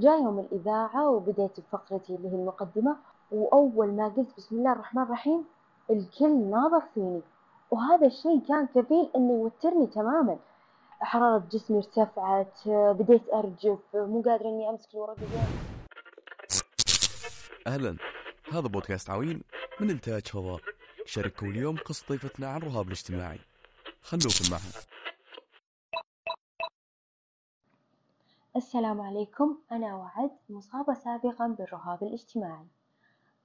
جاء يوم الإذاعة وبديت بفقرتي اللي هي المقدمة وأول ما قلت بسم الله الرحمن الرحيم الكل ناظر فيني. وهذا الشيء كان كفيل إنه يوترني تماما. حرارة جسمي ارتفعت بديت أرجف مو قادرة إني أمسك الورقة أهلا. هذا بودكاست عوين من إنتاج فضاء. شارككم اليوم قصة ضيفتنا عن الرهاب الاجتماعي. خلوكم معها. السلام عليكم أنا وعد مصابة سابقا بالرهاب الاجتماعي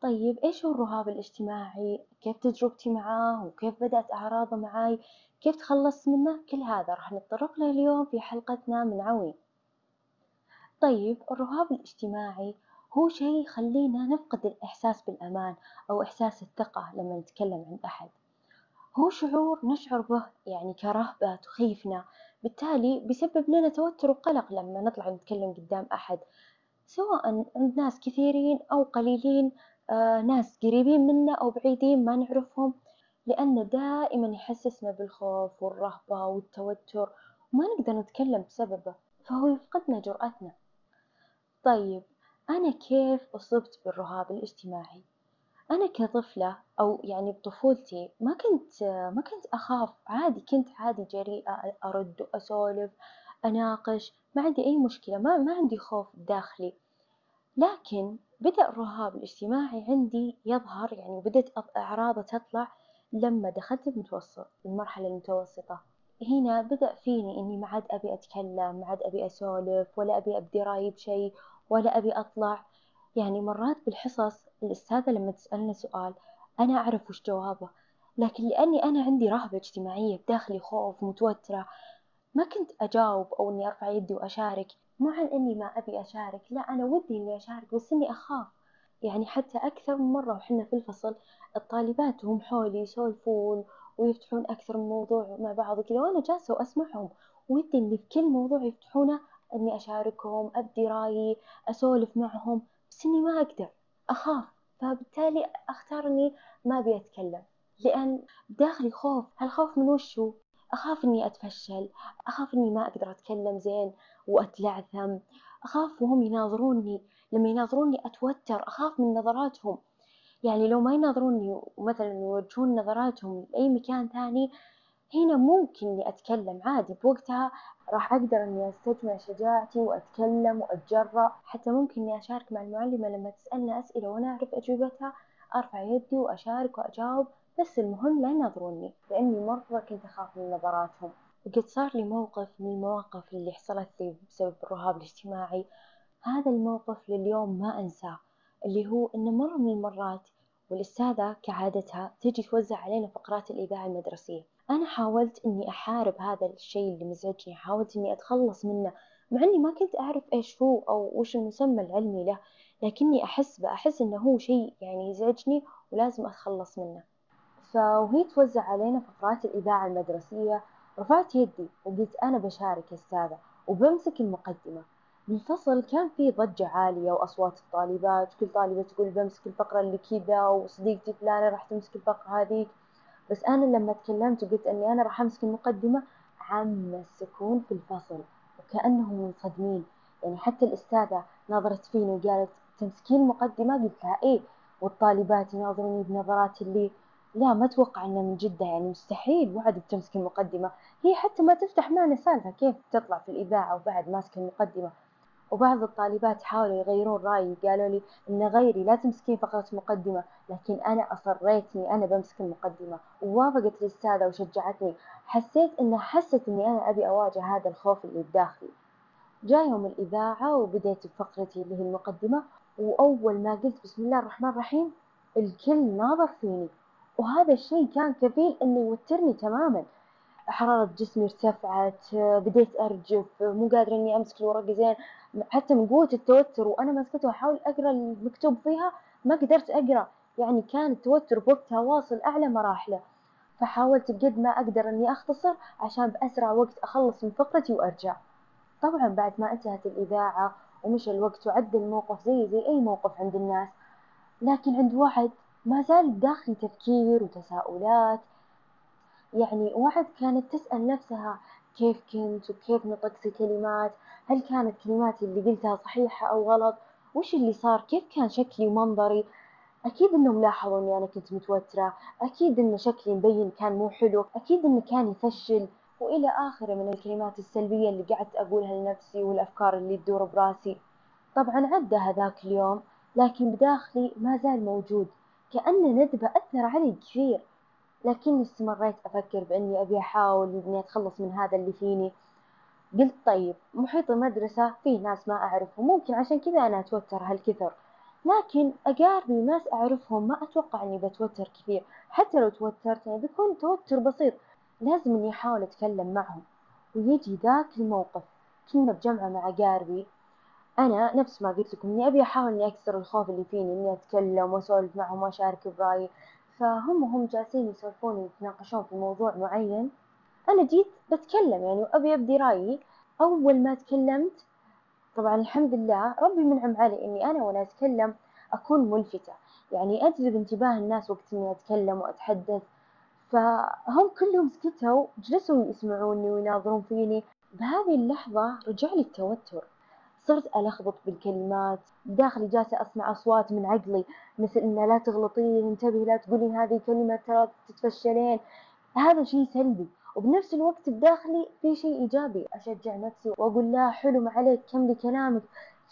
طيب إيش هو الرهاب الاجتماعي؟ كيف تجربتي معاه؟ وكيف بدأت أعراضه معاي؟ كيف تخلصت منه؟ كل هذا راح نتطرق له اليوم في حلقتنا من عوين طيب الرهاب الاجتماعي هو شيء يخلينا نفقد الإحساس بالأمان أو إحساس الثقة لما نتكلم عند أحد هو شعور نشعر به يعني كرهبة تخيفنا بالتالي بيسبب لنا توتر وقلق لما نطلع نتكلم قدام أحد سواء عند ناس كثيرين أو قليلين آه ناس قريبين منا أو بعيدين ما نعرفهم لأنه دائما يحسسنا بالخوف والرهبة والتوتر وما نقدر نتكلم بسببه فهو يفقدنا جرأتنا طيب أنا كيف أصبت بالرهاب الاجتماعي؟ أنا كطفلة أو يعني بطفولتي ما كنت ما كنت أخاف عادي كنت عادي جريئة أرد وأسولف أناقش ما عندي أي مشكلة ما ما عندي خوف داخلي. لكن بدأ الرهاب الاجتماعي عندي يظهر يعني بدأت أعراضه تطلع لما دخلت المتوسط المرحلة المتوسطة. هنا بدأ فيني إني ما عاد أبي أتكلم ما عاد أبي أسولف ولا أبي أبدي رأيي بشيء ولا أبي أطلع. يعني مرات بالحصص الأستاذة لما تسألنا سؤال أنا أعرف وش جوابه. لكن لأني أنا عندي رهبة اجتماعية بداخلي خوف متوترة ما كنت أجاوب أو إني أرفع يدي وأشارك. مو عن إني ما أبي أشارك لا أنا ودي إني أشارك بس إني أخاف. يعني حتى أكثر من مرة وحنا في الفصل الطالبات وهم حولي يسولفون ويفتحون أكثر من موضوع مع بعض وكذا وأنا جالسة وأسمعهم. ودي إني في كل موضوع يفتحونه إني أشاركهم أبدي رأيي أسولف معهم بس إني ما أقدر. أخاف. فبالتالي أختار إني ما أبي أتكلم لأن داخلي خوف. هالخوف من وشو؟ أخاف إني أتفشل أخاف إني ما أقدر أتكلم زين وأتلعثم أخاف وهم يناظروني. لما يناظروني أتوتر أخاف من نظراتهم. يعني لو ما يناظروني ومثلا يوجهون نظراتهم لأي مكان ثاني هنا ممكن إني أتكلم عادي بوقتها راح أقدر إني أستجمع شجاعتي وأتكلم وأتجرأ. حتى ممكن إني أشارك مع المعلمة لما تسألنا أسئلة وأنا أعرف أجوبتها. أرفع يدي وأشارك وأجاوب بس المهم لا ينظروني لأني مرة كنت أخاف من نظراتهم. وقد صار لي موقف من المواقف اللي حصلت لي بسبب الرهاب الاجتماعي. هذا الموقف لليوم ما أنساه اللي هو إنه مرة من المرات والأستاذة كعادتها تجي توزع علينا فقرات الإذاعة المدرسية. أنا حاولت إني أحارب هذا الشيء اللي مزعجني حاولت إني أتخلص منه مع إني ما كنت أعرف إيش هو أو وش المسمى العلمي له لكني أحس بأحس إنه هو شيء يعني يزعجني ولازم أتخلص منه. فوهي توزع علينا فقرات الإذاعة المدرسية رفعت يدي وقلت أنا بشارك أستاذة وبمسك المقدمة. بالفصل كان في ضجة عالية وأصوات الطالبات كل طالبة تقول بمسك الفقرة اللي كذا وصديقتي فلانة راح تمسك الفقرة هذيك. بس أنا لما تكلمت وقلت إني أنا راح أمسك المقدمة عم السكون في الفصل وكأنهم منصدمين. يعني حتى الأستاذة نظرت فيني وقالت تمسكين المقدمة؟ قلت لها إيه والطالبات يناظروني بنظرات اللي لا ما أتوقع إنه من جدة يعني مستحيل وعد بتمسك المقدمة. هي حتى ما تفتح معنا سالفة كيف تطلع في الإذاعة وبعد ماسكة المقدمة. وبعض الطالبات حاولوا يغيرون رأيي قالوا لي إن غيري لا تمسكين فقرة مقدمة لكن أنا أصريت إني أنا بمسك المقدمة. ووافقت الأستاذة وشجعتني. حسيت إنها حست إني أنا أبي أواجه هذا الخوف اللي بداخلي. جاء يوم الإذاعة وبديت بفقرتي اللي هي المقدمة وأول ما قلت بسم الله الرحمن الرحيم الكل ناظر فيني. وهذا الشيء كان كفيل إنه يوترني تماما. حرارة جسمي ارتفعت بديت أرجف مو قادرة إني أمسك الورقة زين حتى من قوة التوتر وأنا ماسكتها وأحاول أقرأ المكتوب فيها ما قدرت أقرأ يعني كان التوتر بوقتها واصل أعلى مراحله. فحاولت بقد ما أقدر إني أختصر عشان بأسرع وقت أخلص من فقرتي وأرجع. طبعا بعد ما انتهت الإذاعة ومشى الوقت وعدى الموقف زي زي أي موقف عند الناس لكن عند وعد ما زال بداخلي تفكير وتساؤلات يعني وعد كانت تسأل نفسها كيف كنت وكيف نطقت الكلمات هل كانت كلماتي اللي قلتها صحيحة أو غلط؟ وش اللي صار؟ كيف كان شكلي ومنظري؟ أكيد إنهم لاحظوا إني أنا كنت متوترة أكيد إن شكلي مبين كان مو حلو أكيد إنه كان يفشل. وإلى آخره من الكلمات السلبية اللي قعدت أقولها لنفسي والأفكار اللي تدور براسي. طبعا عدى هذاك اليوم لكن بداخلي ما زال موجود كأن ندبة أثر علي كثير. لكني استمريت أفكر بإني أبي أحاول إني أتخلص من هذا اللي فيني. قلت طيب محيط المدرسة فيه ناس ما أعرفهم ممكن عشان كذا أنا أتوتر هالكثر. لكن أقاربي ناس أعرفهم ما أتوقع إني بتوتر كثير. حتى لو توترت يعني بيكون توتر بسيط. لازم إني أحاول أتكلم معهم. ويجي ذاك الموقف. كنا بجمعة مع قاربي أنا نفس ما قلت لكم إني أبي أحاول إني أكسر الخوف اللي فيني إني أتكلم وأسولف معهم وأشارك برأيي. فهم هم جالسين يسولفون ويتناقشون في موضوع معين. أنا جيت بتكلم يعني وأبي أبدي رأيي. أول ما تكلمت طبعا الحمد لله ربي منعم علي إني أنا وأنا أتكلم أكون ملفتة. يعني أجذب انتباه الناس وقت إني أتكلم وأتحدث. فهم كلهم سكتوا جلسوا يسمعوني ويناظرون فيني. بهذه اللحظة رجع لي التوتر. صرت ألخبط بالكلمات. داخلي جالسة أسمع أصوات من عقلي مثل إن لا تغلطين انتبهي لا تقولين هذه كلمة ترى تتفشلين. هذا شيء سلبي. وبنفس الوقت بداخلي في شيء إيجابي. أشجع نفسي وأقول لا حلو ما عليك كملي كلامك.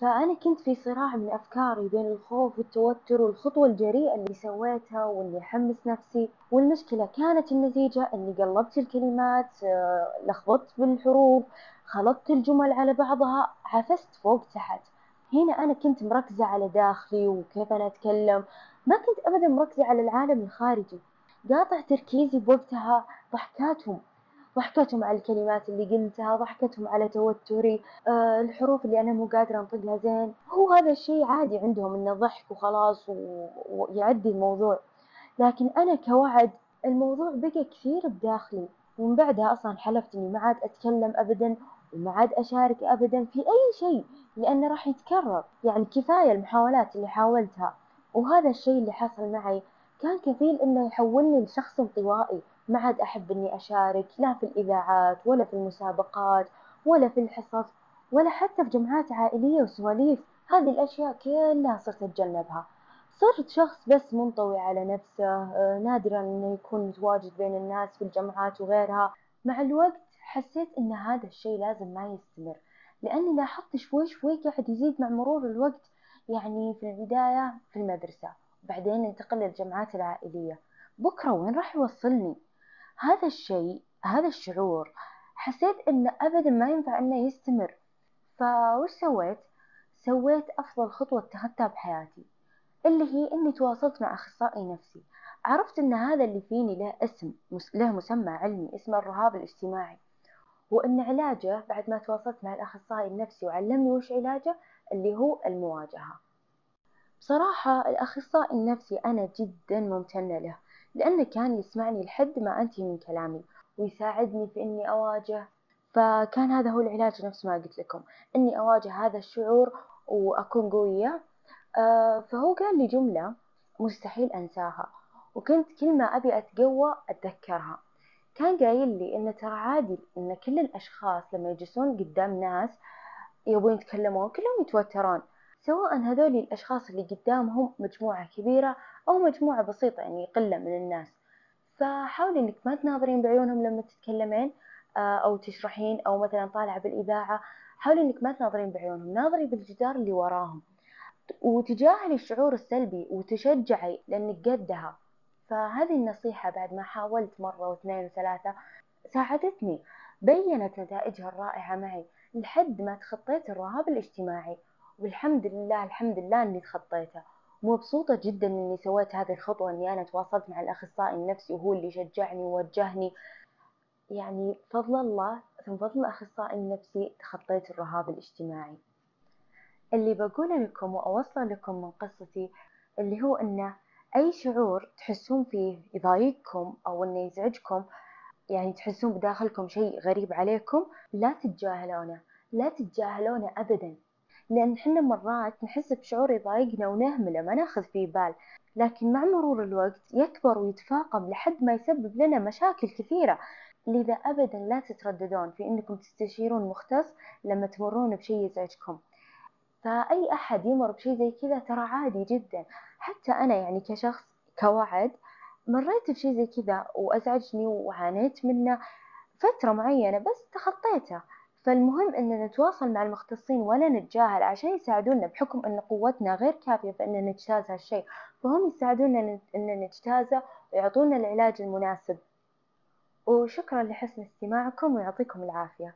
فأنا كنت في صراع من أفكاري بين الخوف والتوتر والخطوة الجريئة اللي سويتها وإني أحمس نفسي والمشكلة كانت النتيجة إني قلبت الكلمات آه، لخبطت بالحروف خلطت الجمل على بعضها عفست فوق تحت. هنا أنا كنت مركزة على داخلي وكيف أنا أتكلم ما كنت أبدا مركزة على العالم الخارجي. قاطع تركيزي بوقتها ضحكاتهم. ضحكتهم على الكلمات اللي قلتها ضحكتهم على توتري. آه الحروف اللي أنا مو قادرة أنطقها زين. هو هذا الشيء عادي عندهم إنه ضحك وخلاص ويعدي الموضوع. لكن أنا كوعد الموضوع بقى كثير بداخلي. ومن بعدها أصلا حلفت إني ما عاد أتكلم أبدا وما عاد أشارك أبدا في أي شيء لأنه راح يتكرر. يعني كفاية المحاولات اللي حاولتها. وهذا الشيء اللي حصل معي كان كفيل إنه يحولني لشخص انطوائي. ما عاد أحب إني أشارك لا في الإذاعات ولا في المسابقات ولا في الحصص ولا حتى في جمعات عائلية وسواليف. هذه الأشياء كلها صرت أتجنبها. صرت شخص بس منطوي على نفسه آه، نادرا إنه يكون متواجد بين الناس في الجمعات وغيرها. مع الوقت حسيت إن هذا الشيء لازم ما يستمر لأني لاحظت شوي شوي قاعد يزيد مع مرور الوقت يعني في البداية في المدرسة بعدين انتقل للجمعات العائلية. بكرة وين راح يوصلني؟ هذا الشيء هذا الشعور حسيت إنه أبدا ما ينفع إنه يستمر. فوش سويت؟ سويت أفضل خطوة اتخذتها بحياتي اللي هي إني تواصلت مع أخصائي نفسي. عرفت إن هذا اللي فيني له اسم له مسمى علمي اسمه الرهاب الاجتماعي. وإن علاجه بعد ما تواصلت مع الأخصائي النفسي وعلمني وش علاجه اللي هو المواجهة. بصراحة الأخصائي النفسي أنا جدا ممتنة له. لأنه كان يسمعني لحد ما أنتهي من كلامي ويساعدني في إني أواجه. فكان هذا هو العلاج نفس ما قلت لكم إني أواجه هذا الشعور وأكون قوية. آه، فهو قال لي جملة مستحيل أنساها وكنت كل ما أبي أتقوى أتذكرها. كان قايل لي إن ترى عادي إن كل الأشخاص لما يجلسون قدام ناس يبون يتكلمون كلهم يتوترون. سواء هذول الأشخاص اللي قدامهم مجموعة كبيرة أو مجموعة بسيطة يعني قلة من الناس. فحاولي إنك ما تناظرين بعيونهم لما تتكلمين آه، أو تشرحين أو مثلا طالعة بالإذاعة حاولي إنك ما تناظرين بعيونهم ناظري بالجدار اللي وراهم. وتجاهلي الشعور السلبي وتشجعي لأنك قدها. فهذه النصيحة بعد ما حاولت مرة واثنين وثلاثة ساعدتني بينت نتائجها الرائعة معي لحد ما تخطيت الرهاب الاجتماعي. والحمد لله الحمد لله إني تخطيته مبسوطة جدا إني سويت هذه الخطوة إني أنا تواصلت مع الأخصائي النفسي وهو اللي شجعني ووجهني. يعني فضل الله ثم فضل الأخصائي النفسي تخطيت الرهاب الاجتماعي. اللي بقوله لكم وأوصل لكم من قصتي اللي هو انه أي شعور تحسون فيه يضايقكم أو إنه يزعجكم يعني تحسون بداخلكم شيء غريب عليكم لا تتجاهلونه. لا تتجاهلونه ابدا. لأن حنا مرات نحس بشعور يضايقنا ونهمله ما ناخذ فيه بال. لكن مع مرور الوقت يكبر ويتفاقم لحد ما يسبب لنا مشاكل كثيرة. لذا أبدا لا تترددون في أنكم تستشيرون مختص لما تمرون بشي يزعجكم. فأي أحد يمر بشي زي كذا ترى عادي جدا. حتى أنا يعني كشخص كوعد مريت بشي زي كذا وأزعجني وعانيت منه فترة معينة بس تخطيته. فالمهم أن نتواصل مع المختصين ولا نتجاهل عشان يساعدونا بحكم أن قوتنا غير كافية في أن نجتاز هالشيء. فهم يساعدونا أن نجتازه ويعطونا العلاج المناسب. وشكرا لحسن استماعكم ويعطيكم العافية.